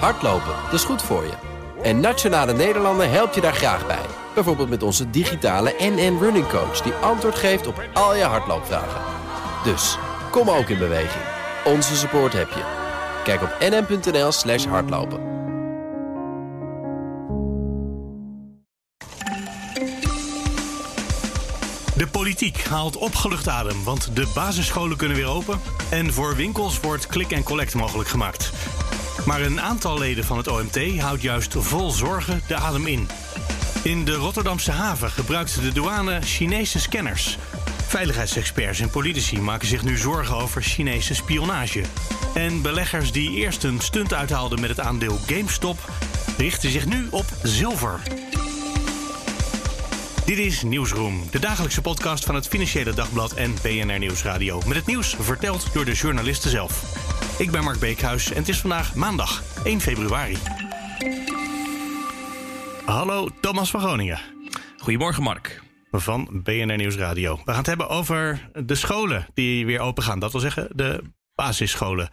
Hardlopen, dat is goed voor je. En Nationale Nederlanden helpt je daar graag bij. Bijvoorbeeld met onze digitale NN Running Coach... die antwoord geeft op al je hardloopvragen. Dus, kom ook in beweging. Onze support heb je. Kijk op nn.nl slash hardlopen. De politiek haalt opgelucht adem, want de basisscholen kunnen weer open... en voor winkels wordt click en collect mogelijk gemaakt. Maar een aantal leden van het OMT houdt juist vol zorgen de adem in. In de Rotterdamse haven gebruikte de douane Chinese scanners. Veiligheidsexperts en politici maken zich nu zorgen over Chinese spionage. En beleggers die eerst een stunt uithaalden met het aandeel GameStop... richten zich nu op zilver. Dit is Nieuwsroom, de dagelijkse podcast van het Financiële Dagblad en BNR Nieuwsradio. Met het nieuws verteld door de journalisten zelf. Ik ben Mark Beekhuis en het is vandaag maandag 1 februari. Hallo, Thomas van Groningen. Goedemorgen, Mark. Van BNR Nieuwsradio. We gaan het hebben over de scholen die weer open gaan. Dat wil zeggen, de basisscholen.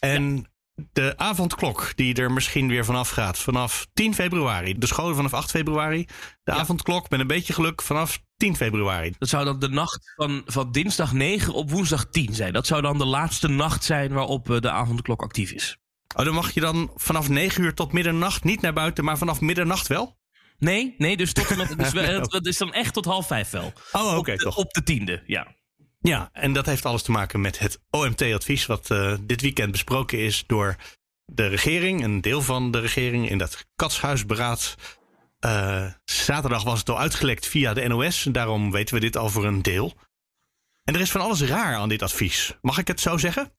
En de avondklok die er misschien weer vanaf gaat. Vanaf 10 februari. De scholen vanaf 8 februari. De avondklok met een beetje geluk vanaf 10 februari. Dat zou dan de nacht van, van dinsdag 9 op woensdag 10 zijn. Dat zou dan de laatste nacht zijn waarop eh, de avondklok actief is. Oh, dan mag je dan vanaf 9 uur tot middernacht niet naar buiten, maar vanaf middernacht wel? Nee, nee, dus tot en met, dus het, het is dan echt tot half vijf wel. Oh, oké, op, de, toch. op de tiende, ja. Ja, en dat heeft alles te maken met het OMT-advies, wat eh, dit weekend besproken is door de regering, een deel van de regering, in dat katshuisberaad. Eh, zaterdag was het al uitgelekt via de NOS, daarom weten we dit al voor een deel. En er is van alles raar aan dit advies. Mag ik het zo zeggen?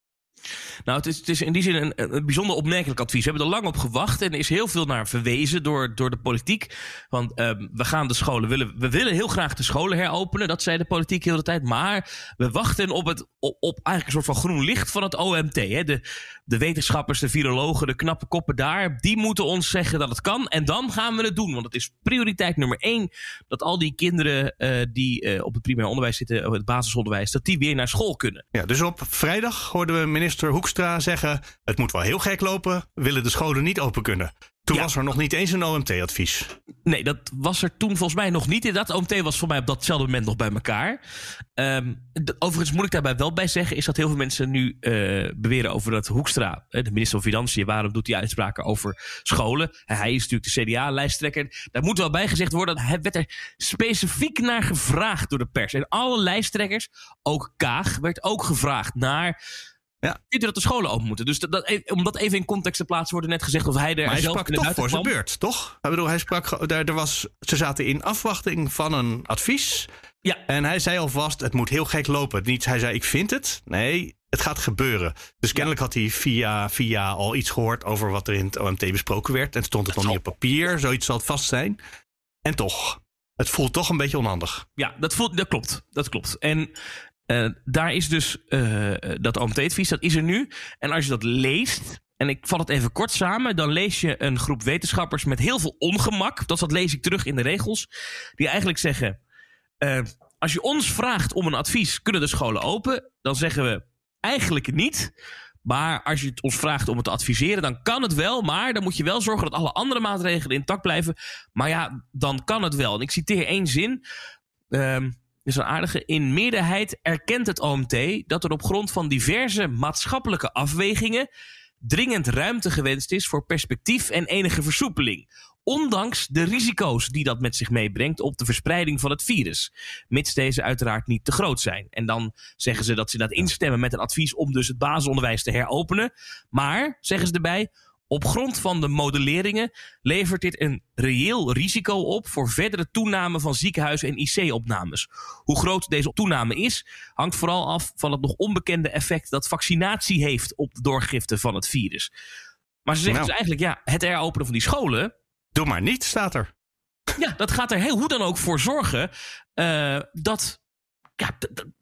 Nou, het is, het is in die zin een, bijzonder opmerkelijk advies. We hebben er lang op gewacht en er is heel veel naar verwezen door, door de politiek. Want ehm, we gaan de scholen willen, we willen heel graag de scholen heropenen. Dat zei de politiek heel de tijd. Maar we wachten op, het, op, op eigenlijk een soort van groen licht van het OMT. Hè. De, de wetenschappers, de virologen, de knappe koppen daar, die moeten ons zeggen dat het kan. En dan gaan we het doen. Want het is prioriteit nummer één dat al die kinderen eh, die eh, op het primair onderwijs zitten, op het basisonderwijs, dat die weer naar school kunnen. Ja, dus op vrijdag hoorden we minister Hoekstra zeggen: het moet wel heel gek lopen, willen de scholen niet open kunnen. Toen Ja. was er nog niet eens een OMT-advies. Nee, dat was er toen volgens mij nog niet. Inderdaad, OMT was voor mij op datzelfde moment nog bij elkaar. Ehm, overigens moet ik daarbij wel bij zeggen... is dat heel veel mensen nu eh, beweren over dat Hoekstra... eh, de minister van Financiën, waarom doet hij uitspraken over scholen? Hij is natuurlijk de CDA-lijsttrekker. Daar moet wel bij gezegd worden... dat hij werd er specifiek naar gevraagd door de pers. En alle lijsttrekkers, ook Kaag, werd ook gevraagd naar... Ja. Vindt u dat de scholen open moeten? Dus dat, dat, om dat even in context te plaatsen, wordt er net gezegd of hij er Maar hij zelf sprak toch voor zijn beurt, toch? Ik bedoel, hij sprak, daar, er was, ze zaten in afwachting van een advies. Ja. En hij zei alvast, het moet heel gek lopen. Niet, hij zei, ik vind het. Nee, het gaat gebeuren. Dus kennelijk had hij via, via al iets gehoord over wat er in het OMT besproken werd. En stond het nog niet op papier, zoiets zal het vast zijn. En toch, het voelt toch een beetje onhandig. Ja, dat, voelt, dat klopt. Dat klopt. En eh, daar is dus eh, dat OMT-advies, dat is er nu. En als je dat leest, en ik vat het even kort samen, dan lees je een groep wetenschappers met heel veel ongemak. Dat, dat lees ik terug in de regels. Die eigenlijk zeggen: eh, als je ons vraagt om een advies, kunnen de scholen open? Dan zeggen we eigenlijk niet. Maar als je het ons vraagt om het te adviseren, dan kan het wel. Maar dan moet je wel zorgen dat alle andere maatregelen intact blijven. Maar ja, dan kan het wel. En ik citeer één zin. Ehm is een aardige. In meerderheid erkent het OMT dat er op grond van diverse maatschappelijke afwegingen dringend ruimte gewenst is voor perspectief en enige versoepeling. Ondanks de risico's die dat met zich meebrengt op de verspreiding van het virus. Mits deze uiteraard niet te groot zijn. En dan zeggen ze dat ze dat instemmen met een advies om dus het basisonderwijs te heropenen. Maar, zeggen ze erbij, op grond van de modelleringen levert dit een reëel risico op voor verdere toename van ziekenhuis- en IC-opnames. Hoe groot deze toename is, hangt vooral af van het nog onbekende effect dat vaccinatie heeft op de doorgifte van het virus. Maar ze zeggen Nou. dus eigenlijk, ja, het heropenen van die scholen, Doe maar niet, staat er. ja, dat gaat er heel, hoe dan ook voor zorgen eh, dat, ja,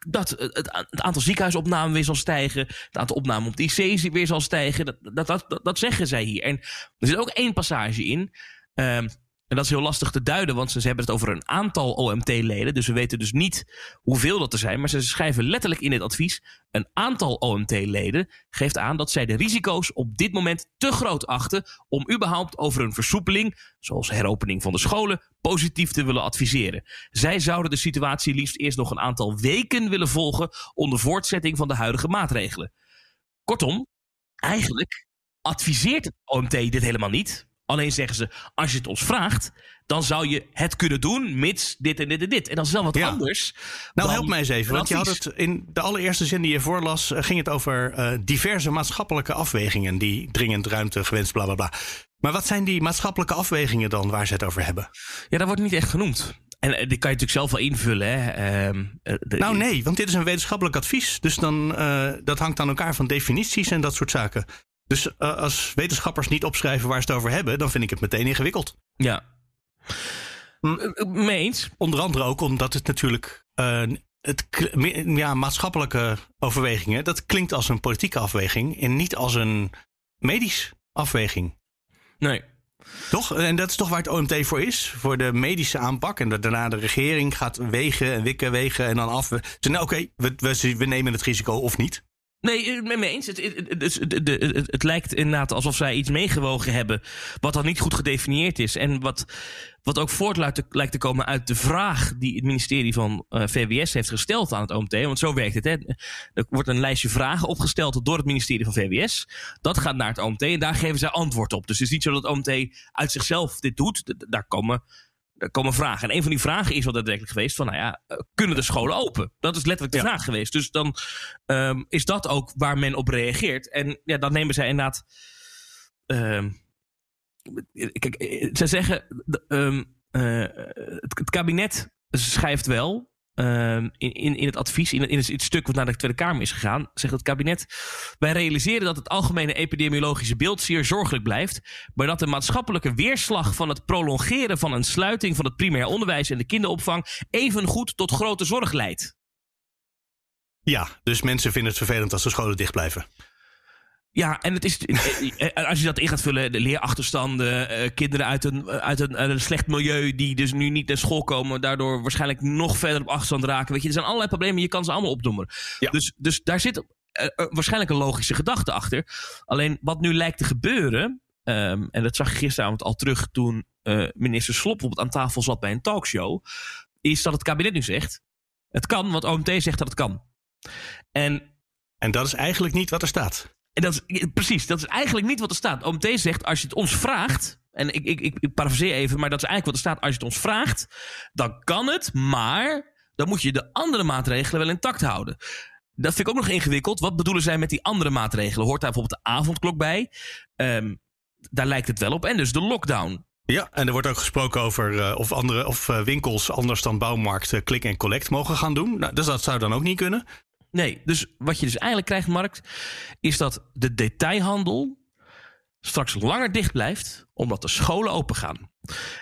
dat het, het aantal ziekenhuisopnamen weer zal stijgen. Het aantal opnamen op de IC's weer zal stijgen. Dat, dat, dat, dat, dat zeggen zij hier. En er zit ook één passage in. ehm, En dat is heel lastig te duiden, want ze hebben het over een aantal OMT-leden. Dus we weten dus niet hoeveel dat er zijn. Maar ze schrijven letterlijk in het advies: een aantal OMT-leden geeft aan dat zij de risico's op dit moment te groot achten om überhaupt over een versoepeling, zoals heropening van de scholen, positief te willen adviseren. Zij zouden de situatie liefst eerst nog een aantal weken willen volgen onder voortzetting van de huidige maatregelen. Kortom, eigenlijk adviseert het OMT dit helemaal niet. Alleen zeggen ze, als je het ons vraagt, dan zou je het kunnen doen, mits dit en dit en dit. En dat is wel wat Ja. anders. Nou, help mij eens even. Want je had het in de allereerste zin die je voorlas, eh, ging het over eh, diverse maatschappelijke afwegingen die dringend ruimte gewenst, bla bla bla. Maar wat zijn die maatschappelijke afwegingen dan waar ze het over hebben? Ja, dat wordt niet echt genoemd. En eh, die kan je natuurlijk zelf wel invullen. Hè. Ehm, eh, de- Nou nee, want dit is een wetenschappelijk advies. Dus dan, dat hangt aan elkaar van definities en dat soort zaken. Dus eh, als wetenschappers niet opschrijven waar ze het over hebben, dan vind ik het meteen ingewikkeld. Ja. Hm. Eh, eh, Mee eens. Onder andere ook omdat het natuurlijk eh, het, ja, maatschappelijke overwegingen, dat klinkt als een politieke afweging en niet als een medisch afweging. Nee. Toch? En dat is toch waar het OMT voor is? Voor de medische aanpak. En dat daarna de regering gaat wegen en wikken, wegen en dan af. Dus nou, oké, we, we, we nemen het risico of niet. Nee, eh, mee mee eens. Het, het, het, het, het- lijkt inderdaad alsof zij iets meegewogen hebben. wat dan niet goed gedefinieerd is. En wat, wat ook voort lijkt te, komen uit de vraag. die het ministerie van eh, VWS heeft gesteld aan het OMT. Want zo werkt het. Hè. Er wordt een lijstje vragen opgesteld door het ministerie van VWS. Dat gaat naar het OMT en daar geven zij antwoord op. Dus het is niet zo dat het OMT uit zichzelf dit doet. Daar komen. Er komen vragen. En een van die vragen is wel daadwerkelijk geweest: van nou ja, eh, kunnen de scholen open? Dat is letterlijk de Ja. vraag geweest. Dus dan ehm, is dat ook waar men op reageert. En ja, dan nemen zij inderdaad. ehm, kijk, eh, zij zeggen. ehm, eh, het, het kabinet schrijft wel. Ehm, in, in, in het advies, in, in het, in het stuk wat naar de Tweede Kamer is gegaan, zegt het kabinet. Wij realiseren dat het algemene epidemiologische beeld zeer zorgelijk blijft. Maar dat de maatschappelijke weerslag van het prolongeren van een sluiting van het primair onderwijs en de kinderopvang evengoed tot grote zorg leidt. Ja, dus mensen vinden het vervelend als de scholen dicht blijven. Ja, en het is. eh, eh, Als je dat in gaat vullen, de leerachterstanden, eh, kinderen uit een, uit, een, uit een slecht milieu. die dus nu niet naar school komen. daardoor waarschijnlijk nog verder op achterstand raken. Weet je, er zijn allerlei problemen, je kan ze allemaal opnoemen. Ja. Dus, dus daar zit eh, eh, waarschijnlijk een logische gedachte achter. Alleen wat nu lijkt te gebeuren. ehm, en dat zag je gisteravond al terug toen eh, minister Slop bijvoorbeeld aan tafel zat bij een talkshow. is dat het kabinet nu zegt. Het kan, want OMT zegt dat het kan. En En dat is eigenlijk niet wat er staat. En dat is, precies, dat is eigenlijk niet wat er staat. OMT zegt, als je het ons vraagt... en ik, ik, ik, even, maar dat is eigenlijk wat er staat. Als je het ons vraagt, dan kan het, maar... dan moet je de andere maatregelen wel intact houden. Dat vind ik ook nog ingewikkeld. Wat bedoelen zij met die andere maatregelen? Hoort daar bijvoorbeeld de avondklok bij? Ehm, daar lijkt het wel op. En dus de lockdown. Ja, en er wordt ook gesproken over eh, of, andere, of eh, winkels anders dan bouwmarkten click en collect mogen gaan doen. Nou, dus dat zou dan ook niet kunnen. Nee, dus wat je dus eigenlijk krijgt, Mark... is dat de detailhandel straks langer dicht blijft... omdat de scholen open gaan.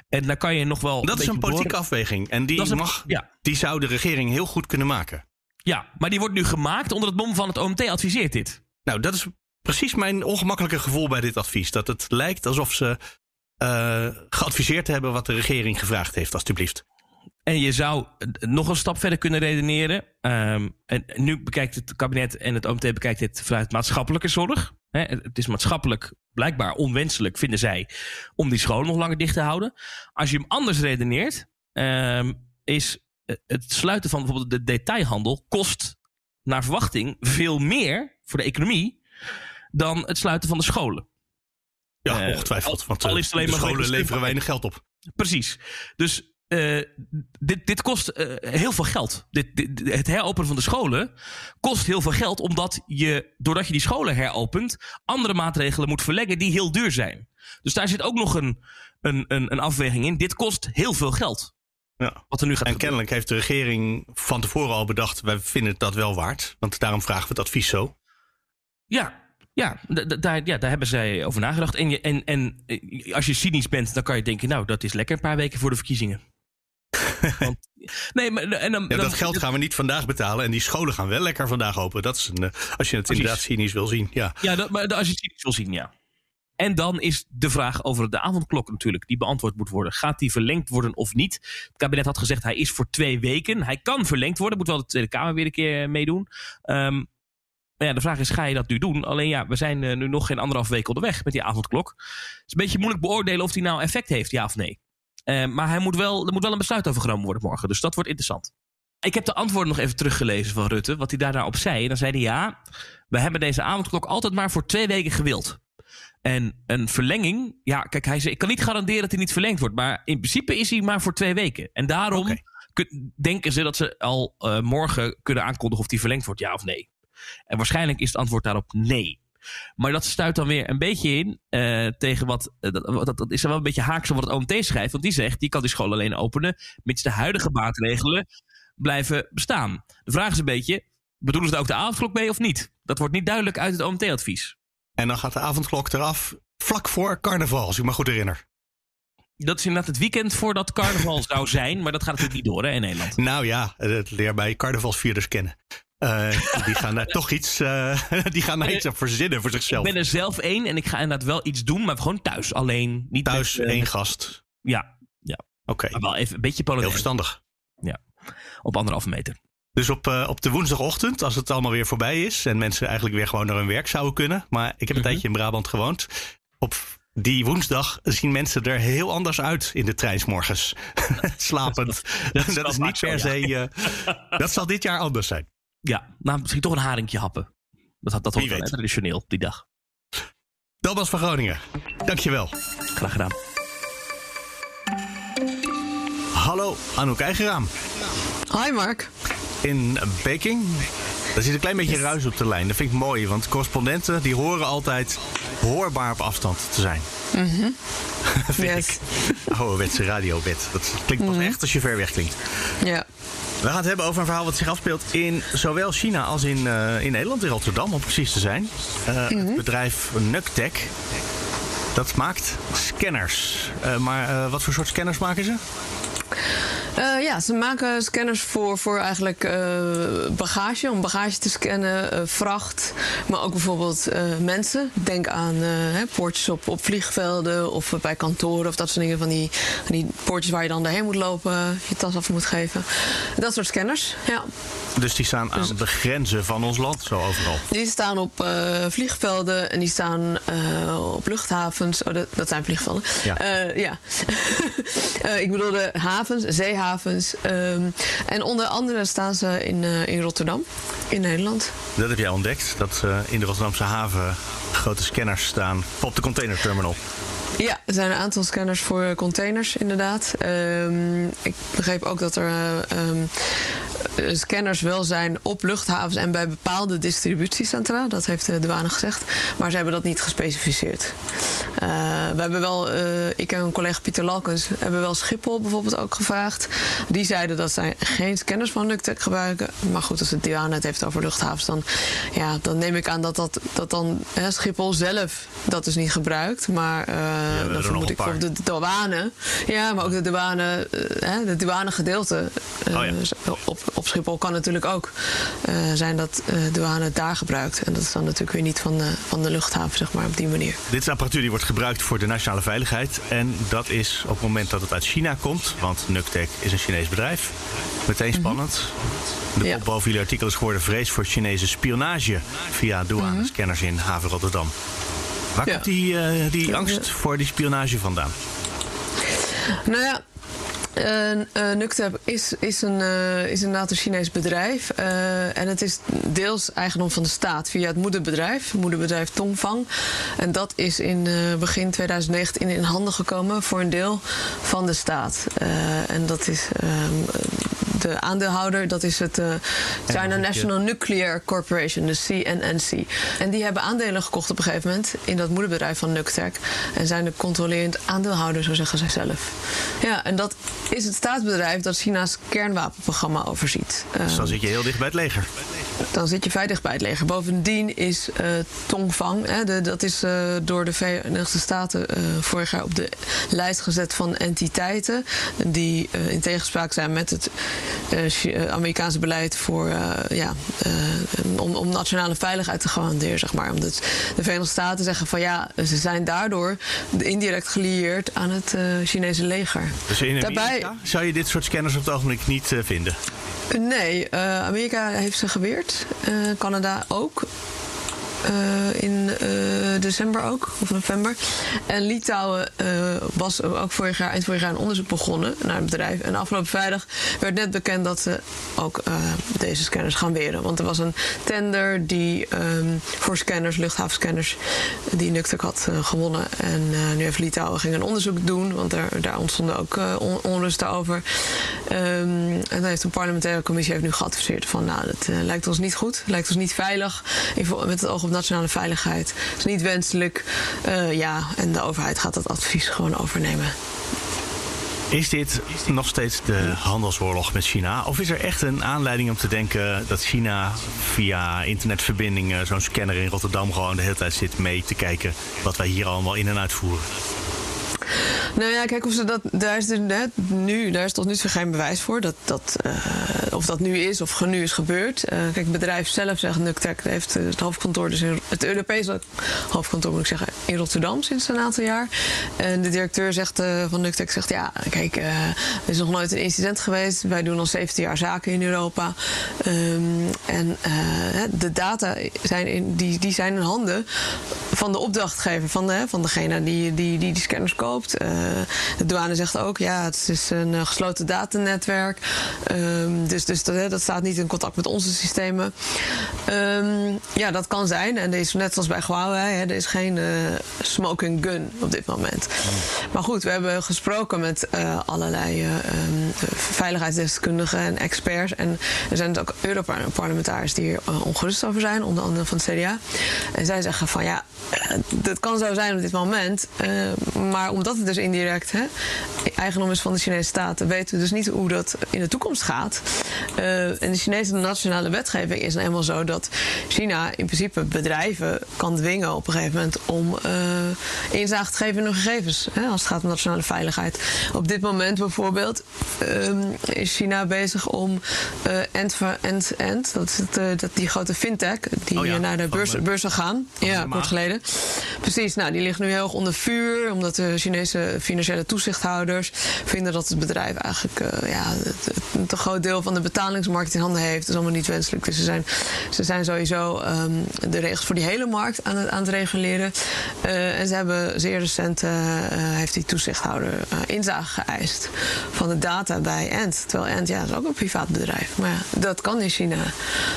En dan kan je nog wel... Dat is een politieke door- afweging. En die, een- mag, ja. die zou de regering heel goed kunnen maken. Ja, maar die wordt nu gemaakt onder het mom van het OMT adviseert dit. Nou, dat is precies mijn ongemakkelijke gevoel bij dit advies. Dat het lijkt alsof ze eh, geadviseerd hebben wat de regering gevraagd heeft, alstublieft. En je zou eh, nog een stap verder kunnen redeneren. Ehm, en nu bekijkt het kabinet en het OMT bekijkt dit vanuit maatschappelijke zorg. Het is maatschappelijk blijkbaar onwenselijk, vinden zij, om die scholen nog langer dicht te houden. Als je hem anders redeneert, ehm, is het sluiten van bijvoorbeeld de detailhandel kost naar verwachting veel meer voor de economie dan het sluiten van de scholen. Ja, Eh, ongetwijfeld. Want al eh, is het alleen de maar scholen leveren weinig geld op. Precies. Dus eh, dit, dit kost eh, heel veel geld. Dit, dit- het heropenen van de scholen kost heel veel geld, omdat je, doordat je die scholen heropent, andere maatregelen moet verleggen die heel duur zijn. Dus daar zit ook nog een, een, een, een afweging in. Dit kost heel veel geld. Ja. Wat er nu gaat En gebeuren. kennelijk heeft de regering van tevoren al bedacht... wij vinden dat wel waard. Want daarom vragen we het advies zo. Ja, ja, daar, ja, daar hebben zij over nagedacht. En, je, en, en eh, als je cynisch bent, dan kan je denken, nou, dat is lekker een paar weken voor de verkiezingen. Want, nee, maar en dan, Ja, dan- dat geld gaan we niet vandaag betalen. En die scholen gaan wel lekker vandaag open. Dat is een, eh, als je het inderdaad cynisch wil zien. Ja. Ja, dat, maar als je het cynisch wil zien, ja. En dan is de vraag over de avondklok natuurlijk, die beantwoord moet worden. Gaat die verlengd worden of niet? Het kabinet had gezegd hij is voor twee weken. Hij kan verlengd worden, moet wel de Tweede Kamer weer een keer meedoen. Um, maar ja, de vraag is, ga je dat nu doen? Alleen ja, we zijn nu nog geen anderhalf week onderweg met die avondklok. Het is een beetje moeilijk beoordelen of die nou effect heeft, ja of nee. Uh, maar hij moet wel, er moet wel een besluit over genomen worden morgen. Dus dat wordt interessant. Ik heb de antwoorden nog even teruggelezen van Rutte. Wat hij daarop zei. En dan zei hij ja, we hebben deze avondklok altijd maar voor twee weken gewild. En een verlenging, ja, kijk, hij zei, ik kan niet garanderen dat hij niet verlengd wordt. Maar in principe is hij maar voor twee weken. En daarom okay. denken ze dat ze al uh, morgen kunnen aankondigen of die verlengd wordt, ja of nee. En waarschijnlijk is het antwoord daarop nee. Maar dat stuit dan weer een beetje in uh, tegen wat. Uh, dat, dat, is dan wel een beetje haaks op wat het OMT schrijft. Want die zegt: die kan die school alleen openen. mits de huidige maatregelen blijven bestaan. De vraag is een beetje: bedoelen ze er ook de avondklok mee of niet? Dat wordt niet duidelijk uit het OMT-advies. En dan gaat de avondklok eraf vlak voor carnaval, als ik me goed herinner. Dat is inderdaad het weekend voordat carnaval zou zijn, maar dat gaat natuurlijk niet door hè, in Nederland. Nou ja, het leer bij carnavalsvierders kennen. Uh, die gaan daar toch iets, uh, die gaan daar iets op verzinnen voor zichzelf. Ik ben er zelf één en ik ga inderdaad wel iets doen, maar gewoon thuis alleen. Niet thuis met, uh, één gast. Ja, ja. Oké. Wel even een beetje Polonaise. Heel verstandig. Ja, op anderhalve meter. Dus op, op de woensdagochtend, als het allemaal weer voorbij is en mensen eigenlijk weer gewoon naar hun werk zouden kunnen. Maar ik heb een -hmm. tijdje in Brabant gewoond. Op die woensdag zien mensen er heel anders uit in de treins Slapend. Dat is, dat is niet per se. Ja. Uh, dat zal dit jaar anders zijn. Ja, nou misschien toch een haringje happen. Dat, dat hoort wel traditioneel die dag. Dobas van Groningen, dankjewel. Graag gedaan. Hallo, Anouk Eigenraam. Hi Mark. In Peking. Er zit een klein beetje ruis op de lijn. Dat vind ik mooi, want correspondenten die horen altijd hoorbaar op afstand te zijn. Mm -hmm. vind yes. ik. Ouderwetse radiowet. Dat klinkt pas mm -hmm. echt als je ver weg klinkt. Ja. We gaan het hebben over een verhaal wat zich afspeelt in zowel China als in, uh, in Nederland, in Rotterdam om precies te zijn. Uh, mm -hmm. Het bedrijf Nuctech. Dat maakt scanners. Uh, maar wat voor soort scanners maken ze? Uh, ja, ze maken scanners voor, voor eigenlijk uh, bagage, om bagage te scannen, uh, vracht, maar ook bijvoorbeeld mensen. Denk aan hè, poortjes op, op vliegvelden of bij kantoren of dat soort dingen. Van die, van die poortjes waar je dan doorheen moet lopen, je tas af moet geven. Dat soort scanners, ja. Dus die staan dus, aan de grenzen van ons land, zo overal? Die staan op vliegvelden en die staan op luchthavens. Oh, dat, dat zijn vliegvelden. Ja. ja. ik bedoel de havens, zeehavens Um, en onder andere staan ze in, uh, in Rotterdam, in Nederland. Dat heb jij ontdekt, dat uh, in de Rotterdamse haven grote scanners staan op de containerterminal. Ja, er zijn een aantal scanners voor containers, inderdaad. Um, ik begreep ook dat er um, scanners wel zijn op luchthavens en bij bepaalde distributiecentra. Dat heeft de douane gezegd. Maar ze hebben dat niet gespecificeerd. Uh, we hebben wel, uh, ik en een collega Pieter Lalkens, hebben wel Schiphol bijvoorbeeld ook gevraagd. Die zeiden dat zij geen scanners van Nuctec gebruiken. Maar goed, als de douane het heeft over luchthavens, dan, ja, dan neem ik aan dat, dat, dat dan hè, Schiphol zelf dat dus niet gebruikt. Maar uh, ja, dan vermoed ik op de douane. Ja, maar ook de douane, uh, de douane gedeelte oh, ja. op, op Schiphol kan natuurlijk ook zijn dat douane het daar gebruikt. En dat is dan natuurlijk weer niet van de, van de luchthaven, zeg maar, op die manier. Dit is apparatuur die wordt gebruikt voor de nationale veiligheid. En dat is op het moment dat het uit China komt, want Nuctec is een Chinees bedrijf, meteen spannend. Mm -hmm. De ja. boven jullie artikel is geworden vrees voor Chinese spionage via douanescanners -hmm. in haven Rotterdam. Waar ja. komt die, uh, die angst voor die spionage vandaan? Nou ja, uh, uh, Nuctep is, is, een, uh, is inderdaad een Chinees bedrijf. en het is deels eigendom van de staat via het moederbedrijf, het moederbedrijf Tongfang. En dat is in begin 2019 in handen gekomen voor een deel van de staat. en dat is ehm, de aandeelhouder, dat is het uh, China National Nuclear Corporation, de CNNC. En die hebben aandelen gekocht op een gegeven moment in dat moederbedrijf van Nuctec. En zijn de controlerend aandeelhouder, zo zeggen zij zelf. Ja, en dat is het staatsbedrijf dat China's kernwapenprogramma overziet. Dus dan zit je heel dicht bij het leger. dan zit je veilig bij het leger. Bovendien is uh, Tongfang, hè, de, dat is uh, door de Verenigde Staten uh, vorig jaar op de lijst gezet van entiteiten die in tegenspraak zijn met het Amerikaanse beleid voor, ja, om, om, nationale veiligheid te garanderen, zeg maar. Omdat de Verenigde Staten zeggen van ja, ze zijn daardoor indirect gelieerd aan het Chinese leger. Dus in Daarbij, zou je dit soort scanners op het ogenblik niet vinden? Nee, Amerika heeft ze geweerd. Canada ook. In december ook, of november. En Litouwen uh, was ook vorig jaar, eind vorig jaar een onderzoek begonnen naar het bedrijf. En afgelopen vrijdag werd net bekend dat ze ook deze scanners gaan weren. Want er was een tender die um, voor scanners, luchthavenscanners, die Nuktek had gewonnen. En nu heeft Litouwen ging een onderzoek doen, want daar, daar ontstonden ook on onrusten over. Um, en dan heeft een parlementaire commissie heeft nu geadviseerd van nou, dat lijkt ons niet goed, lijkt ons niet veilig. Met het oog op nationale veiligheid. Dat is niet wenselijk. Uh, ja, en de overheid gaat dat advies gewoon overnemen. Is dit nog steeds de handelsoorlog met China? Of is er echt een aanleiding om te denken dat China via internetverbindingen zo'n scanner in Rotterdam gewoon de hele tijd zit mee te kijken wat wij hier allemaal in en uitvoeren? Nou ja, kijk, of ze dat, daar is nu, daar is tot nu toe geen bewijs voor. Dat, dat, uh, of dat nu is of nu is gebeurd. Uh, kijk, het bedrijf zelf zegt, Nuctec heeft het hoofdkantoor, dus het Europese hoofdkantoor moet ik zeggen, in Rotterdam sinds een aantal jaar. En de directeur zegt, uh, van Nuctec zegt, ja, kijk, er is nog nooit een incident geweest. Wij doen al 17 jaar zaken in Europa. Um, en de data zijn in, die, die zijn in handen van de opdrachtgever, van, van degene die, die, die die scanners koopt. Uh, de douane zegt ook, ja, het is een uh, gesloten datanetwerk. Um, dus dus dat, dat, staat niet in contact met onze systemen. Um, ja, dat kan zijn. En er is net als bij Huawei, hè, er is geen uh, smoking gun op dit moment. Maar goed, we hebben gesproken met allerlei um, veiligheidsdeskundigen en experts. En er zijn ook Europarlementariërs die hier ongerust over zijn, onder andere van het CDA. En zij zeggen van ja, dat kan zo zijn op dit moment. maar omdat het dus indirect hè, eigendom is van de Chinese staten, weten we dus niet hoe dat in de toekomst gaat. Uh, en de Chinese nationale wetgeving is nou eenmaal zo dat China in principe bedrijven kan dwingen op een gegeven moment om uh, inzage te geven in hun gegevens. Hè, als het gaat om nationale veiligheid. Op dit moment bijvoorbeeld um, is China bezig om uh, end-end, end, dat is het, dat die grote fintech die oh ja, naar de beurs, beurzen gaan. Ja, kort geleden. Precies, nou die ligt nu heel erg onder vuur, omdat de Chinese financiële toezichthouders vinden dat het bedrijf eigenlijk uh, ja, een te groot deel van de betalingsmarkt in handen heeft. Dat is allemaal niet wenselijk. Dus ze zijn, ze zijn sowieso um, de regels voor die hele markt aan het, aan het reguleren. Uh, en ze hebben zeer recent uh, heeft die toezichthouder inzage geëist van de data bij Ant. Terwijl Ant ja, is ook een privaat bedrijf. Maar ja, dat kan in China.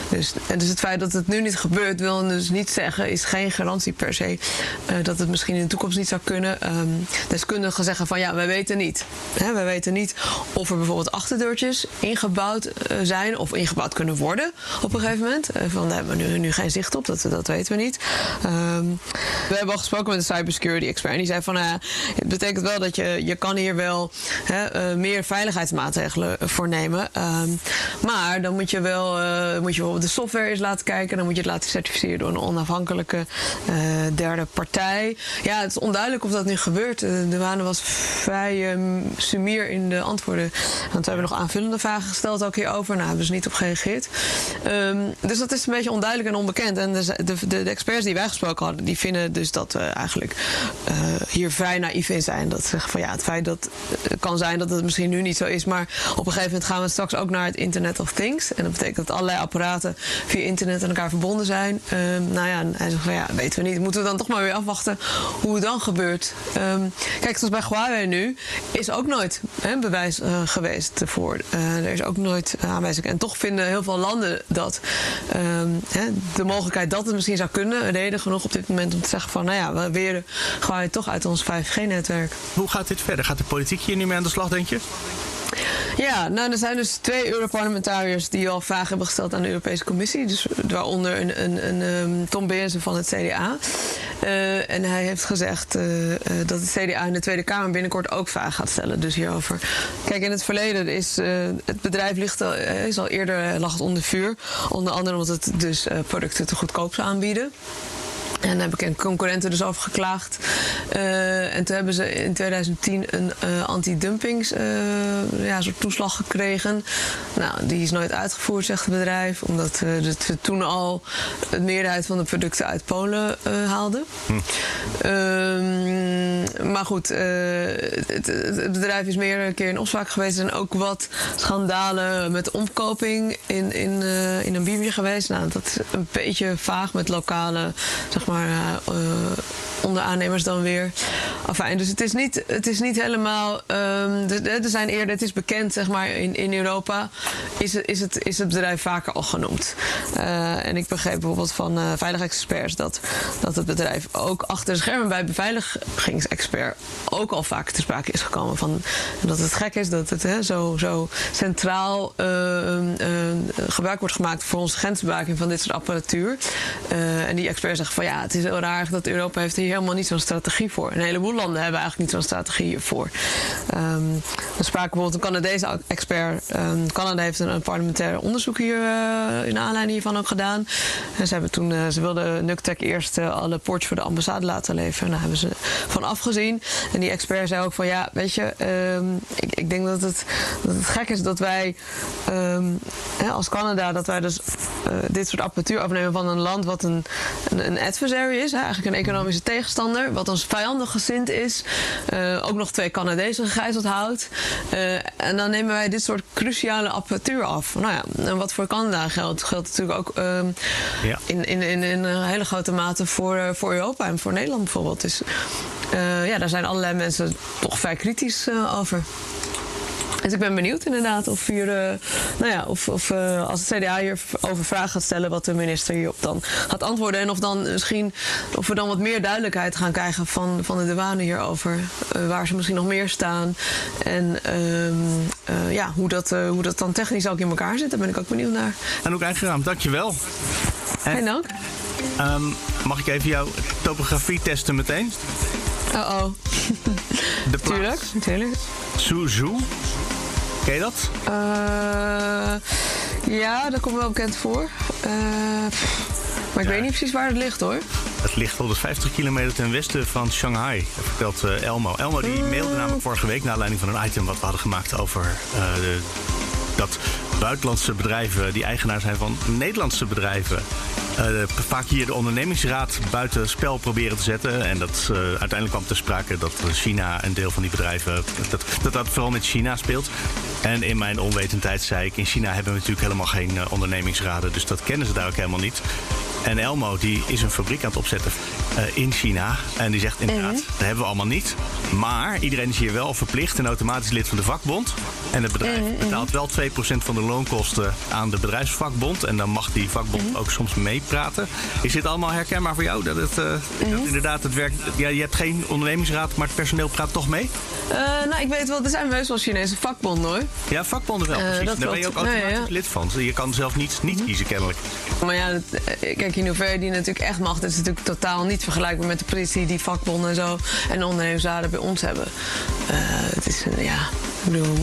Dus, en dus het feit dat het nu niet gebeurt, wil dus niet zeggen, is geen garantie per se dat het misschien in de toekomst niet zou kunnen. Um, deskundigen zeggen van ja, wij weten niet. Wij weten niet of er bijvoorbeeld achterdeurtjes ingebouwd uh, zijn of ingebouwd kunnen worden op een gegeven moment. Uh, van, daar hebben we nu, geen zicht op, dat, dat weten we niet. Um, we hebben al gesproken met een cybersecurity expert en die zei van uh, het betekent wel dat je, je kan hier wel meer veiligheidsmaatregelen voor nemen. Um, maar dan moet je wel moet je bijvoorbeeld de software eens laten kijken. Dan moet je het laten certificeren door een onafhankelijke derde partij. Ja, het is onduidelijk of dat nu gebeurt. De douane was vrij um, sumier in de antwoorden. Want we hebben nog aanvullende vragen gesteld ook hierover. Nou, hebben ze niet op gereageerd. Um, dus dat is een beetje onduidelijk en onbekend. En de, de, de, experts die wij gesproken hadden, die vinden dus dat we eigenlijk uh, hier vrij naïef in zijn. Dat zeggen van ja, het feit dat het kan zijn dat het misschien nu niet zo is. Maar op een gegeven moment gaan we straks ook naar het Internet of Things. En dat betekent dat allerlei apparaten via internet aan elkaar verbonden zijn. Um, nou ja, hij zegt van ja, weten we niet. Moeten we dan toch maar weer afwachten hoe het dan gebeurt. Um, kijk, zoals bij Huawei nu is ook nooit hè, bewijs uh, geweest ervoor. Uh, er is ook nooit aanwijzing. En toch vinden heel veel landen dat um, hè, de mogelijkheid dat het misschien zou kunnen, reden genoeg op dit moment om te zeggen van, nou ja, we weren Huawei toch uit ons 5G-netwerk. Hoe gaat dit verder? Gaat de politiek hier nu mee aan de slag, denk je? Ja, nou, er zijn dus twee Europarlementariërs die al vragen hebben gesteld aan de Europese Commissie. Dus waaronder een, een, een, een Tom Beersen van het CDA. Uh, en hij heeft gezegd uh, uh, dat het CDA in de Tweede Kamer binnenkort ook vragen gaat stellen. Dus hierover. Kijk, in het verleden is het bedrijf ligt al, is al eerder lag het onder vuur. Onder andere omdat het dus producten te goedkoop zou aanbieden. En daar heb ik concurrenten dus over geklaagd. Uh, en toen hebben ze in 2010 een uh, anti-dumpings uh, ja, soort toeslag gekregen. Nou, die is nooit uitgevoerd, zegt het bedrijf. Omdat we toen al de meerderheid van de producten uit Polen haalden. Hm. Um, maar goed, het, het, bedrijf is meerdere keer in opspraak geweest. En ook wat schandalen met omkoping in, in, in Namibië geweest. Nou, dat is een beetje vaag met lokale zeg maar, onder aannemers dan weer. Dus het is niet, het is niet helemaal. Um, er zijn eerder, het is bekend, zeg maar, in, in Europa is, is, het, is het bedrijf vaker al genoemd. Uh, en ik begreep bijvoorbeeld van uh, veiligheidsexperts dat, dat het bedrijf ook achter de schermen bij beveiligingsexpert ook al vaak te sprake is gekomen. Van, dat het gek is dat het hè, zo, zo centraal uh, gebruik wordt gemaakt voor onze grensbewaking van dit soort apparatuur. en die expert zegt van ja, het is heel raar dat Europa heeft hier helemaal niet zo'n strategie voor. Een heleboel landen hebben eigenlijk niet zo'n strategie hiervoor. Um, er spraken bijvoorbeeld een Canadese expert. Um, Canada heeft een, parlementair onderzoek hier uh, in aanleiding hiervan ook gedaan. En ze, hebben toen, uh, ze wilden NUCTEC eerst uh, alle poortjes voor de ambassade laten leveren. Daar hebben ze van afgezien. En die expert zei ook van ja, weet je, um, ik, ik, denk dat het, dat het gek is dat wij hè, als Canada, dat wij dus dit soort apparatuur afnemen van een land wat een, een, een adversary is, hè, eigenlijk een economische tegenstander, wat ons vijandig gezind is. Uh, ook nog twee Canadezen gegijzeld houdt. Uh, en dan nemen wij dit soort cruciale apparatuur af. Nou ja, en wat voor Canada geldt, geldt natuurlijk ook uh, ja. in, in, in, in, een hele grote mate voor, uh, voor Europa en voor Nederland bijvoorbeeld. Dus ja, daar zijn allerlei mensen toch vrij kritisch over. Dus ik ben benieuwd inderdaad of, hier, uh, nou ja, of, of uh, als het CDA hierover vragen gaat stellen, wat de minister hierop dan gaat antwoorden. En of dan misschien of we dan wat meer duidelijkheid gaan krijgen van, van de douane hierover. Uh, waar ze misschien nog meer staan. En ehm, ja, hoe, dat, hoe dat dan technisch ook in elkaar zit. Daar ben ik ook benieuwd naar. En ook Eigenraam, dankjewel. Geen dank. Um, mag ik even jouw topografie testen meteen? Oh oh. De tuurlijk, tuurlijk. Suzhou. Ken je dat? Uh, ja, dat komt wel bekend voor. Uh, maar ik ja. weet niet precies waar het ligt hoor. Het ligt 150 kilometer ten westen van Shanghai, vertelt uh, Elmo. Elmo die mailde namelijk vorige week naar aanleiding van een item wat we hadden gemaakt over de, dat buitenlandse bedrijven die eigenaar zijn van Nederlandse bedrijven. Uh, vaak hier de ondernemingsraad buiten spel proberen te zetten. En dat uh, uiteindelijk kwam te sprake dat China een deel van die bedrijven. Dat, dat vooral met China speelt. En in mijn onwetendheid zei ik: in China hebben we natuurlijk helemaal geen uh, ondernemingsraden. Dus dat kennen ze daar ook helemaal niet. En Elmo die is een fabriek aan het opzetten uh, in China. En die zegt inderdaad, -hmm. dat hebben we allemaal niet. Maar iedereen is hier wel verplicht en automatisch lid van de vakbond. En het bedrijf mm -hmm. betaalt wel 2% van de loonkosten aan de bedrijfsvakbond. En dan mag die vakbond ook soms meepraten. Is dit allemaal herkenbaar voor jou? Dat, het, uh, dat inderdaad het werk. Ja, je hebt geen ondernemingsraad, maar het personeel praat toch mee? Uh, nou, ik weet wel, er zijn heus wel Chinese vakbonden hoor. Ja, vakbonden wel, precies. Daar ben je ook automatisch nee, ja. lid van. Je kan zelf niet, niet kiezen kennelijk. Maar ja, dat, kijk, in hoeverre die natuurlijk echt macht is natuurlijk totaal niet vergelijkbaar met de politie die vakbonden en zo en ondernemingsraden bij ons hebben. Uh, het is, ja, ik bedoel,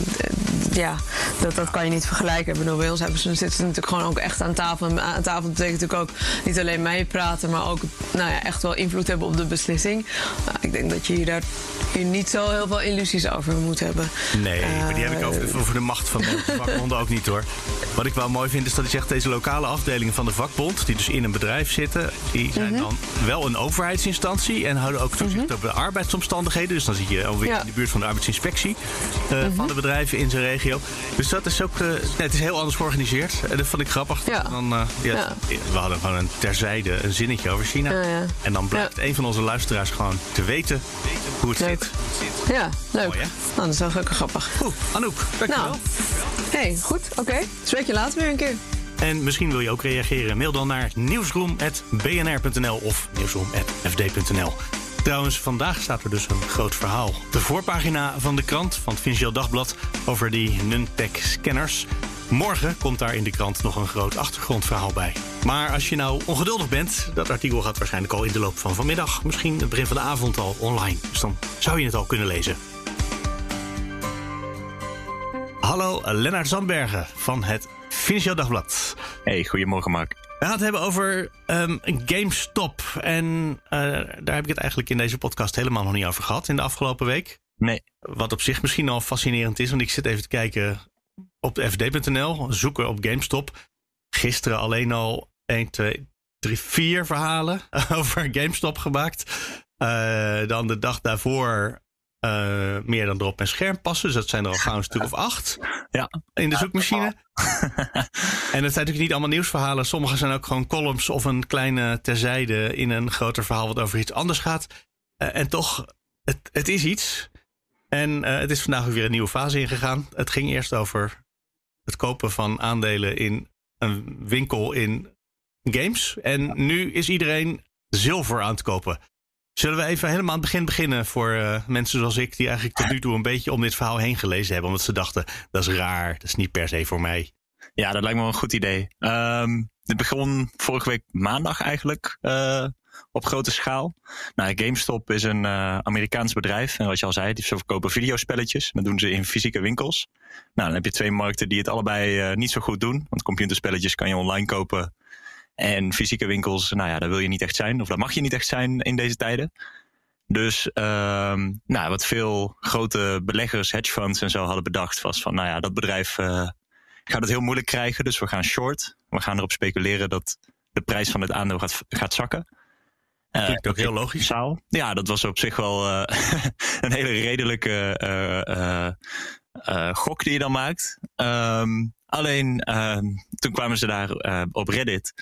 ja, dat, dat kan je niet vergelijken. Ik bedoel, bij ons hebben ze, zitten ze natuurlijk gewoon ook echt aan tafel. En aan tafel betekent natuurlijk ook niet alleen meepraten, maar ook nou ja, echt wel invloed hebben op de beslissing. Nou, ik denk dat je hier daar hier niet zo heel veel illusies over moet hebben. Nee, uh, maar die heb ik over, over de macht van de vakbonden ook niet hoor. Wat ik wel mooi vind is dat hij zegt deze lokale afdelingen van de vakbond, die dus in een bedrijf zitten, die zijn mm -hmm. dan wel een overheidsinstantie en houden ook toezicht mm -hmm. op de arbeidsomstandigheden. Dus dan zit je alweer ja. in de buurt van de arbeidsinspectie uh, mm -hmm. Van de bedrijven in zijn regio. Dus dat is ook, uh, nee, het is heel anders georganiseerd. En dat vond ik grappig. Ja. Dan, ja, ja. We hadden gewoon een terzijde een zinnetje over China. En dan blijkt een van onze luisteraars gewoon te weten hoe het Leuk. zit. Ja, leuk. Mooi, nou, dat is wel gelukkig grappig. Oeh, Anouk, dankjewel. Nou, hey, goed, oké. Okay. Spreek je later weer een keer. En misschien wil je ook reageren. Mail dan naar nieuwsroom.bnr.nl of nieuwsroom.fd.nl. Trouwens, vandaag staat er dus een groot verhaal. De voorpagina van de krant van het Financieel Dagblad over die Nuntech scanners. Morgen komt daar in de krant nog een groot achtergrondverhaal bij. Maar als je nou ongeduldig bent, dat artikel gaat waarschijnlijk al in de loop van vanmiddag, misschien het begin van de avond al online. Dus dan zou je het al kunnen lezen. Hallo, Lennart Zandbergen van het Financieel Dagblad. Hey, goedemorgen Mark. We gaan het hebben over um, GameStop. En uh, daar heb ik het eigenlijk in deze podcast helemaal nog niet over gehad in de afgelopen week. Nee. Wat op zich misschien al fascinerend is, want ik zit even te kijken op fd.nl, zoeken op GameStop. Gisteren alleen al 1, 2, 3, 4 verhalen over GameStop gemaakt. Uh, dan de dag daarvoor uh, meer dan erop en scherm passen. Dus dat zijn er al gauw een stuk of acht ja. in de zoekmachine. en het zijn natuurlijk niet allemaal nieuwsverhalen. Sommige zijn ook gewoon columns of een kleine terzijde in een groter verhaal wat over iets anders gaat. Uh, en toch, het, het is iets. En uh, het is vandaag weer een nieuwe fase ingegaan. Het ging eerst over het kopen van aandelen in een winkel in games. En nu is iedereen zilver aan het kopen. Zullen we even helemaal aan het begin beginnen voor uh, mensen zoals ik, die eigenlijk tot nu toe een beetje om dit verhaal heen gelezen hebben, omdat ze dachten: dat is raar, dat is niet per se voor mij. Ja, dat lijkt me wel een goed idee. Um, dit begon vorige week maandag eigenlijk uh, op grote schaal. Nou, GameStop is een uh, Amerikaans bedrijf. En wat je al zei, die verkopen videospelletjes. Dat doen ze in fysieke winkels. Nou, dan heb je twee markten die het allebei niet zo goed doen. Want computerspelletjes kan je online kopen. En fysieke winkels, nou ja, daar wil je niet echt zijn. Of daar mag je niet echt zijn in deze tijden. Dus uh, nou, wat veel grote beleggers, hedge funds en zo hadden bedacht, was van, nou ja, dat bedrijf uh, gaat het heel moeilijk krijgen. Dus we gaan short. We gaan erop speculeren dat de prijs van het aandeel gaat, gaat zakken. Uh, Klinkt ook heel logisch. Zaal. Ja, dat was op zich wel uh, een hele redelijke gok die je dan maakt. Um, alleen toen kwamen ze daar op Reddit.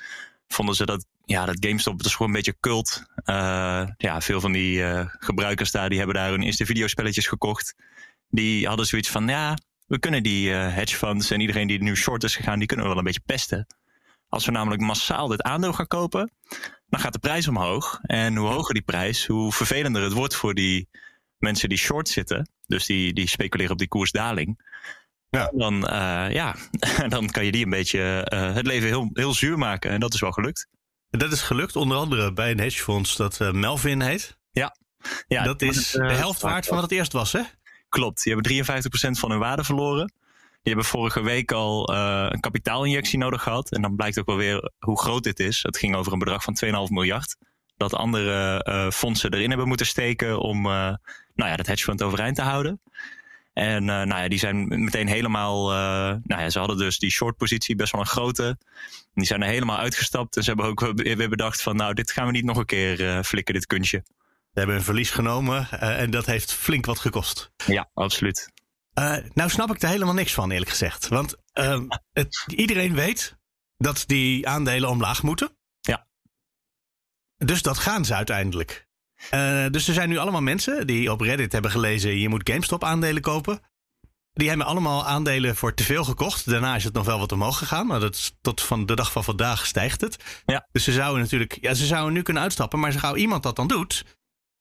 Vonden ze dat, ja, dat GameStop dat is gewoon een beetje cult. ja, veel van die gebruikers daar die hebben daar hun eerste videospelletjes gekocht. Die hadden zoiets van, ja, we kunnen die hedge funds en iedereen die nu short is gegaan, die kunnen we wel een beetje pesten. Als we namelijk massaal dit aandeel gaan kopen, dan gaat de prijs omhoog. En hoe hoger die prijs, hoe vervelender het wordt voor die mensen die short zitten. Dus die, die speculeren op die koersdaling. Ja. Dan, uh, ja, dan kan je die een beetje uh, het leven heel, heel zuur maken. En dat is wel gelukt. Dat is gelukt onder andere bij een hedgefonds dat uh, Melvin heet. Ja. ja dat is de helft waard van wat het eerst was, hè? Klopt. Die hebben 53% van hun waarde verloren. Die hebben vorige week al een kapitaalinjectie nodig gehad. En dan blijkt ook wel weer hoe groot dit is. Het ging over een bedrag van 2,5 miljard. Dat andere uh, fondsen erin hebben moeten steken om uh, nou ja, dat hedgefund overeind te houden. En nou ja, die zijn meteen helemaal. nou ja, ze hadden dus die short positie, best wel een grote. Die zijn er helemaal uitgestapt. En ze hebben ook weer bedacht van nou, dit gaan we niet nog een keer flikken, dit kunstje. Ze hebben een verlies genomen en dat heeft flink wat gekost. Ja, absoluut. Uh, nou snap ik er helemaal niks van, eerlijk gezegd. Want uh, het, iedereen weet dat die aandelen omlaag moeten. Dus dat gaan ze uiteindelijk. Uh, dus er zijn nu allemaal mensen die op Reddit hebben gelezen: je moet GameStop aandelen kopen. Die hebben allemaal aandelen voor te veel gekocht. Daarna is het nog wel wat omhoog gegaan. Maar dat is tot van de dag van vandaag stijgt het. Ja. Dus ze zouden natuurlijk, ja, ze zouden nu kunnen uitstappen. Maar zo gauw iemand dat dan doet,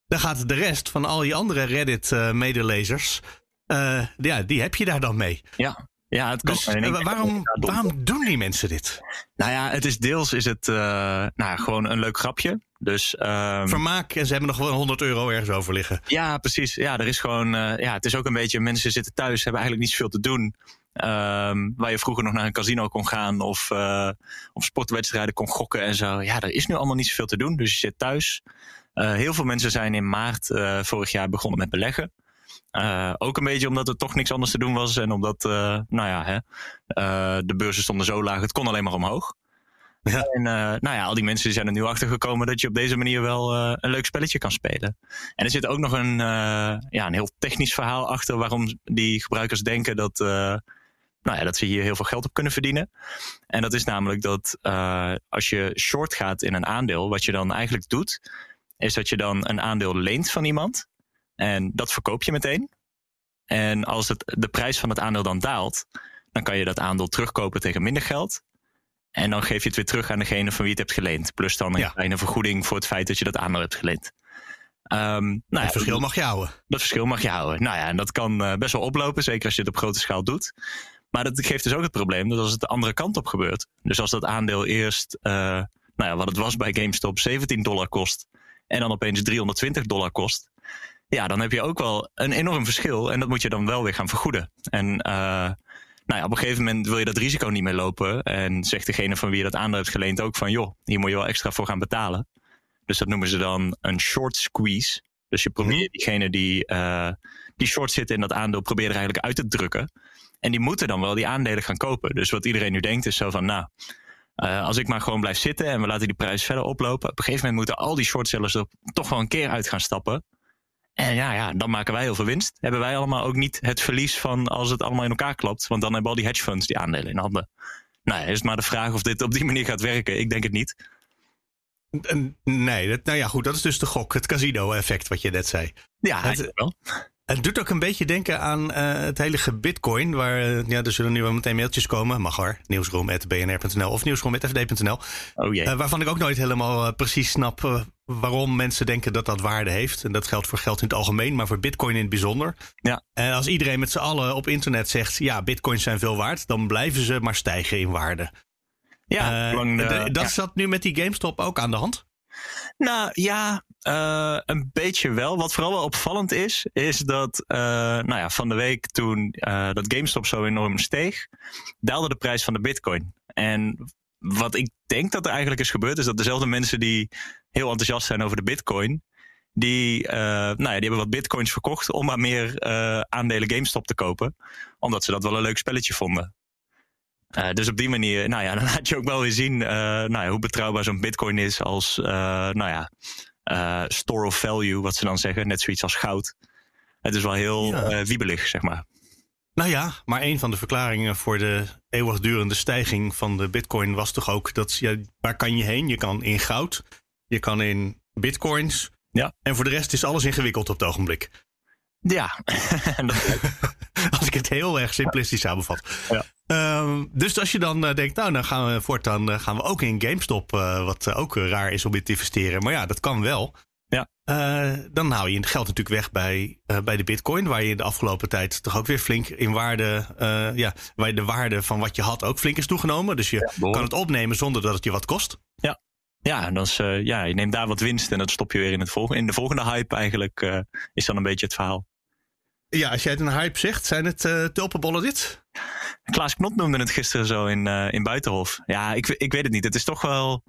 dan gaat de rest van al die andere Reddit-medelezers. Uh, ja, die heb je daar dan mee. Ja, ja, het kan. Dus, waarom, waarom doen die mensen dit? Nou ja, het is deels is het nou, gewoon een leuk grapje. Dus, um, Vermaak en ze hebben nog wel 100 euro ergens over liggen. Ja, precies. Ja, er is gewoon, ja, het is ook een beetje, mensen zitten thuis, hebben eigenlijk niet zoveel te doen. Um, waar je vroeger nog naar een casino kon gaan of, of sportwedstrijden kon gokken en zo. Ja, er is nu allemaal niet zoveel te doen. Dus je zit thuis. heel veel mensen zijn in maart vorig jaar begonnen met beleggen. Uh, ook een beetje omdat er toch niks anders te doen was. En omdat, uh, nou ja, hè, uh, de beurzen stonden zo laag. Het kon alleen maar omhoog. Ja. En nou ja, al die mensen zijn er nu achter gekomen dat je op deze manier wel een leuk spelletje kan spelen. En er zit ook nog een, ja, een heel technisch verhaal achter waarom die gebruikers denken dat, nou ja, dat ze hier heel veel geld op kunnen verdienen. En dat is namelijk dat als je short gaat in een aandeel, wat je dan eigenlijk doet, is dat je dan een aandeel leent van iemand. En dat verkoop je meteen. En als het, de prijs van het aandeel dan daalt, dan kan je dat aandeel terugkopen tegen minder geld. En dan geef je het weer terug aan degene van wie het hebt geleend. Plus dan een ja. kleine vergoeding voor het feit dat je dat aandeel hebt geleend. Um, nou ja, het verschil mag je houden. Dat verschil mag je houden. Nou ja, en dat kan uh, best wel oplopen, zeker als je het op grote schaal doet. Maar dat geeft dus ook het probleem dat als het de andere kant op gebeurt. Dus als dat aandeel eerst, uh, nou ja, wat het was bij GameStop, 17 dollar kost. En dan opeens 320 dollar kost. Ja, dan heb je ook wel een enorm verschil. En dat moet je dan wel weer gaan vergoeden. En uh, nou ja, op een gegeven moment wil je dat risico niet meer lopen. En zegt degene van wie je dat aandeel hebt geleend ook van... joh, hier moet je wel extra voor gaan betalen. Dus dat noemen ze dan een short squeeze. Dus je probeert mhm. diegene die, uh, die short zitten in dat aandeel... probeer er eigenlijk uit te drukken. En die moeten dan wel die aandelen gaan kopen. Dus wat iedereen nu denkt is zo van... nou, uh, als ik maar gewoon blijf zitten en we laten die prijs verder oplopen... op een gegeven moment moeten al die shortsellers er toch wel een keer uit gaan stappen... En ja, ja, dan maken wij heel veel winst. Hebben wij allemaal ook niet het verlies van als het allemaal in elkaar klopt. Want dan hebben al die hedge funds die aandelen in handen. Nou ja, is het maar de vraag of dit op die manier gaat werken. Ik denk het niet. Nee, dat, nou ja, goed, dat is dus de gok, het casino-effect wat je net zei. Ja, het, wel. Het doet ook een beetje denken aan uh, het hele bitcoin. Waar, uh, ja, er zullen nu wel meteen mailtjes komen. Mag hoor. Nieuwsroom.bnr.nl of nieuwsroom.fd.nl. Oh jee. Uh, waarvan ik ook nooit helemaal precies snap waarom mensen denken dat dat waarde heeft. En dat geldt voor geld in het algemeen, maar voor bitcoin in het bijzonder. Ja. En als iedereen met z'n allen op internet zegt... ja, bitcoins zijn veel waard, dan blijven ze maar stijgen in waarde. Ja, lang, dat zat nu met die GameStop ook aan de hand? Nou ja, uh, een beetje wel. Wat vooral wel opvallend is, is dat uh, nou ja, van de week toen uh, dat GameStop zo enorm steeg, daalde de prijs van de bitcoin. En wat ik denk dat er eigenlijk is gebeurd, is dat dezelfde mensen die heel enthousiast zijn over de bitcoin, die, nou ja, die hebben wat bitcoins verkocht om maar meer aandelen GameStop te kopen. Omdat ze dat wel een leuk spelletje vonden. Dus op die manier, nou ja, dan laat je ook wel weer zien nou ja, hoe betrouwbaar zo'n bitcoin is als, nou ja, store of value, wat ze dan zeggen. Net zoiets als goud. Het is wel heel ja. wiebelig, zeg maar. Nou ja, maar een van de verklaringen voor de eeuwigdurende stijging van de bitcoin was toch ook dat, ja, waar kan je heen? Je kan in goud, je kan in bitcoins. Ja. En voor de rest is alles ingewikkeld op het ogenblik. Ja, als ik het heel erg simplistisch samenvat. Ja. Uh, dus als je dan uh, denkt, nou, dan gaan we voortaan uh, gaan we ook in GameStop, uh, wat ook raar is om in te investeren. Maar ja, dat kan wel. Ja. dan hou je het geld natuurlijk weg bij, bij de Bitcoin, waar je de afgelopen tijd toch ook weer flink in waarde, ja, waar de waarde van wat je had ook flink is toegenomen. Dus je ja, kan het opnemen zonder dat het je wat kost. Ja. Ja, dan is, ja, je neemt daar wat winst en dat stop je weer in, het volgende, in de volgende hype eigenlijk, is dan een beetje het verhaal. Ja, als jij het een hype zegt, zijn het uh, tulpenbollen dit? Klaas Knot noemde het gisteren zo in, uh, in Buitenhof. Ja, ik, ik weet het niet. Het is toch wel.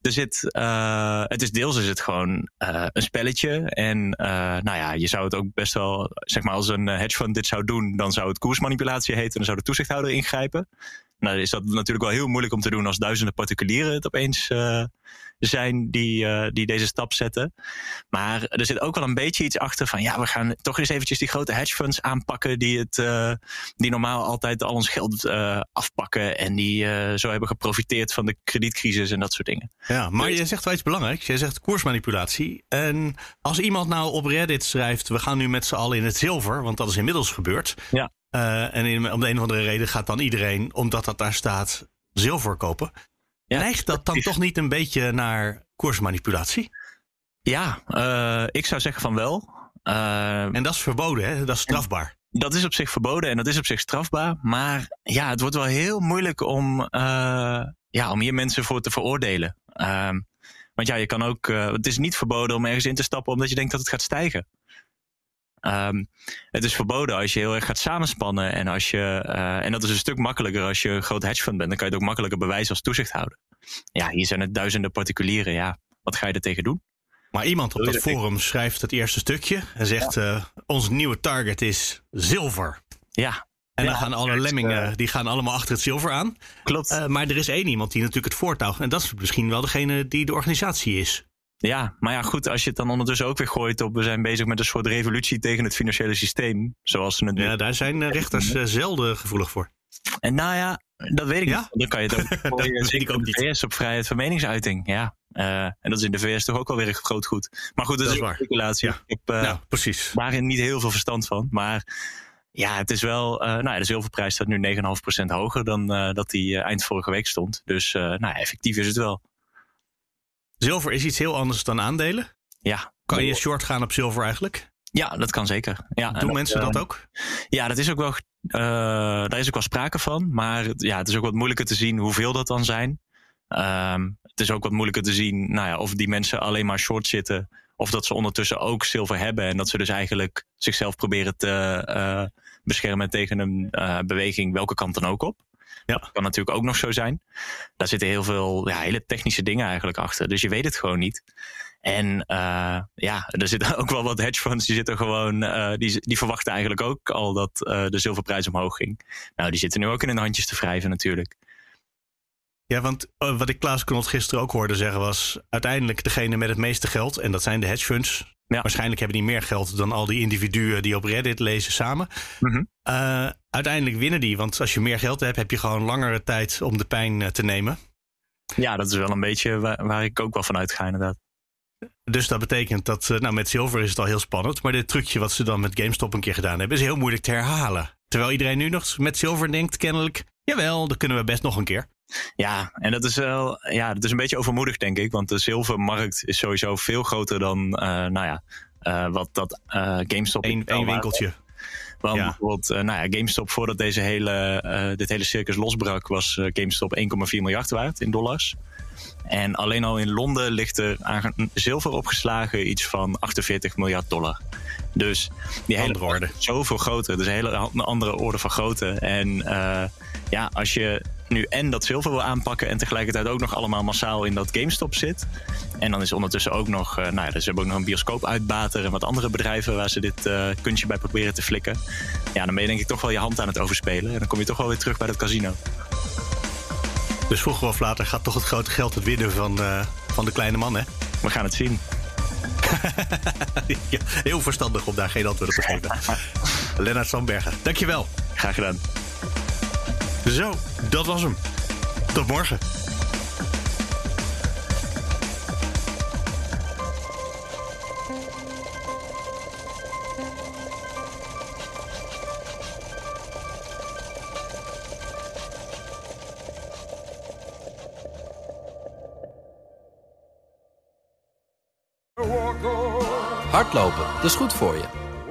Er zit. Uh, het is deels is het gewoon een spelletje. En nou ja, je zou het ook best wel. Zeg maar, als een hedge fund dit zou doen, dan zou het koersmanipulatie heten. En dan zou de toezichthouder ingrijpen. Nou, is dat natuurlijk wel heel moeilijk om te doen als duizenden particulieren het opeens zijn die, uh, die deze stap zetten. Maar er zit ook wel een beetje iets achter van ja, we gaan toch eens eventjes die grote hedge funds aanpakken die het uh, die normaal altijd al ons geld afpakken en die zo hebben geprofiteerd van de kredietcrisis en dat soort dingen. Ja, maar je zegt wel iets belangrijks. Je zegt koersmanipulatie. En als iemand nou op Reddit schrijft, we gaan nu met z'n allen in het zilver, want dat is inmiddels gebeurd. Ja. En in, om de een of andere reden gaat dan iedereen, omdat dat daar staat, zilver kopen. Ja, Neigt dat dan toch niet een beetje naar koersmanipulatie? Ja, uh, ik zou zeggen van wel. Uh, en dat is verboden, hè? Dat is strafbaar. Dat is op zich verboden en dat is op zich strafbaar. Maar ja, het wordt wel heel moeilijk om, uh, ja, om hier mensen voor te veroordelen. Ehm, want ja, je kan ook. het is niet verboden om ergens in te stappen omdat je denkt dat het gaat stijgen. Um, het is verboden als je heel erg gaat samenspannen. En, als je, uh, en dat is een stuk makkelijker als je een groot hedge fund bent. Dan kan je het ook makkelijker bewijzen als toezichthouder. Ja, hier zijn het duizenden particulieren. Ja, wat ga je er tegen doen? Maar iemand op dat forum schrijft het eerste stukje en zegt: ja. uh, Ons nieuwe target is zilver. Ja. En ja, dan gaan alle lemmingen uh, die gaan allemaal achter het zilver aan. Klopt. Uh, maar er is één iemand die natuurlijk het voortouw. En dat is misschien wel degene die de organisatie is. Ja, maar ja, goed, als je het dan ondertussen ook weer gooit op... we zijn bezig met een soort revolutie tegen het financiële systeem, zoals ze het Ja, daar zijn rechters uh, zelden gevoelig voor. En nou ja, dat weet ik ja? niet. Dan kan je het ook gooien, dat weet ik ook niet. VS op vrijheid van meningsuiting, ja. Uh, en dat is in de VS toch ook alweer een groot goed. Maar goed, dat, dat is waar. speculatie. Ja. Ik heb uh, ja, precies. daarin niet heel veel verstand van. Maar ja, het is wel... Uh, nou ja, de zilverprijs staat nu 9,5% hoger dan dat die eind vorige week stond. Dus nou ja, effectief is het wel. Zilver is iets heel anders dan aandelen. Ja. Kan je short gaan op zilver eigenlijk? Ja, dat kan zeker. Ja, Doen dat, mensen dat ook? Ja, dat is ook wel daar is ook wel sprake van. Maar ja, het is ook wat moeilijker te zien hoeveel dat dan zijn. Ehm, het is ook wat moeilijker te zien nou ja, of die mensen alleen maar short zitten. Of dat ze ondertussen ook zilver hebben. En dat ze dus eigenlijk zichzelf proberen te beschermen tegen een beweging, welke kant dan ook op. Ja. Dat kan natuurlijk ook nog zo zijn. Daar zitten heel veel ja, hele technische dingen eigenlijk achter. Dus je weet het gewoon niet. En uh, ja, er zitten ook wel wat hedge funds die zitten gewoon, uh, die, die verwachten eigenlijk ook al dat uh, de zilverprijs omhoog ging. Nou, die zitten nu ook in hun handjes te wrijven natuurlijk. Ja, want wat ik Klaas Knot gisteren ook hoorde zeggen was... uiteindelijk degene met het meeste geld, en dat zijn de hedge funds... Ja. Waarschijnlijk hebben die meer geld dan al die individuen die op Reddit lezen samen. Mm uiteindelijk winnen die, want als je meer geld hebt, heb je gewoon langere tijd om de pijn te nemen. Ja, dat is wel een beetje waar, waar ik ook wel van uitga, inderdaad. Dus dat betekent dat, eh, nou met zilver is het al heel spannend. Maar dit trucje wat ze dan met GameStop een keer gedaan hebben, is heel moeilijk te herhalen. Terwijl iedereen nu nog met zilver denkt, kennelijk, jawel, dat kunnen we best nog een keer. Ja, en dat is wel, ja, dat is een beetje overmoedig, denk ik. Want de zilvermarkt is sowieso veel groter dan, uh, nou ja, uh, wat dat GameStop. Eén winkeltje. Want ja. bijvoorbeeld, nou ja, GameStop, voordat deze hele, dit hele circus losbrak, was GameStop 1,4 miljard waard in dollars. En alleen al in Londen ligt er aan zilver opgeslagen iets van 48 miljard dollar. Dus die hele orde. Zoveel groter. Dus een hele andere orde van grootte. En ja, als je nu en dat zilver wil aanpakken en tegelijkertijd ook nog allemaal massaal in dat GameStop zit. En dan is ondertussen ook nog, uh, nou ja, dus hebben ook nog een bioscoop uitbater en wat andere bedrijven waar ze dit uh, kunstje bij proberen te flikken. Ja, dan ben je denk ik toch wel je hand aan het overspelen. En dan kom je toch wel weer terug bij dat casino. Dus vroeger of later gaat toch het grote geld het winnen van, uh, van de kleine man, hè? We gaan het zien. ja, heel verstandig om daar geen antwoord op te geven. Lennart Sandbergen, dankjewel. Graag gedaan. Zo, dat was hem. Tot morgen. Hardlopen, dat is goed voor je.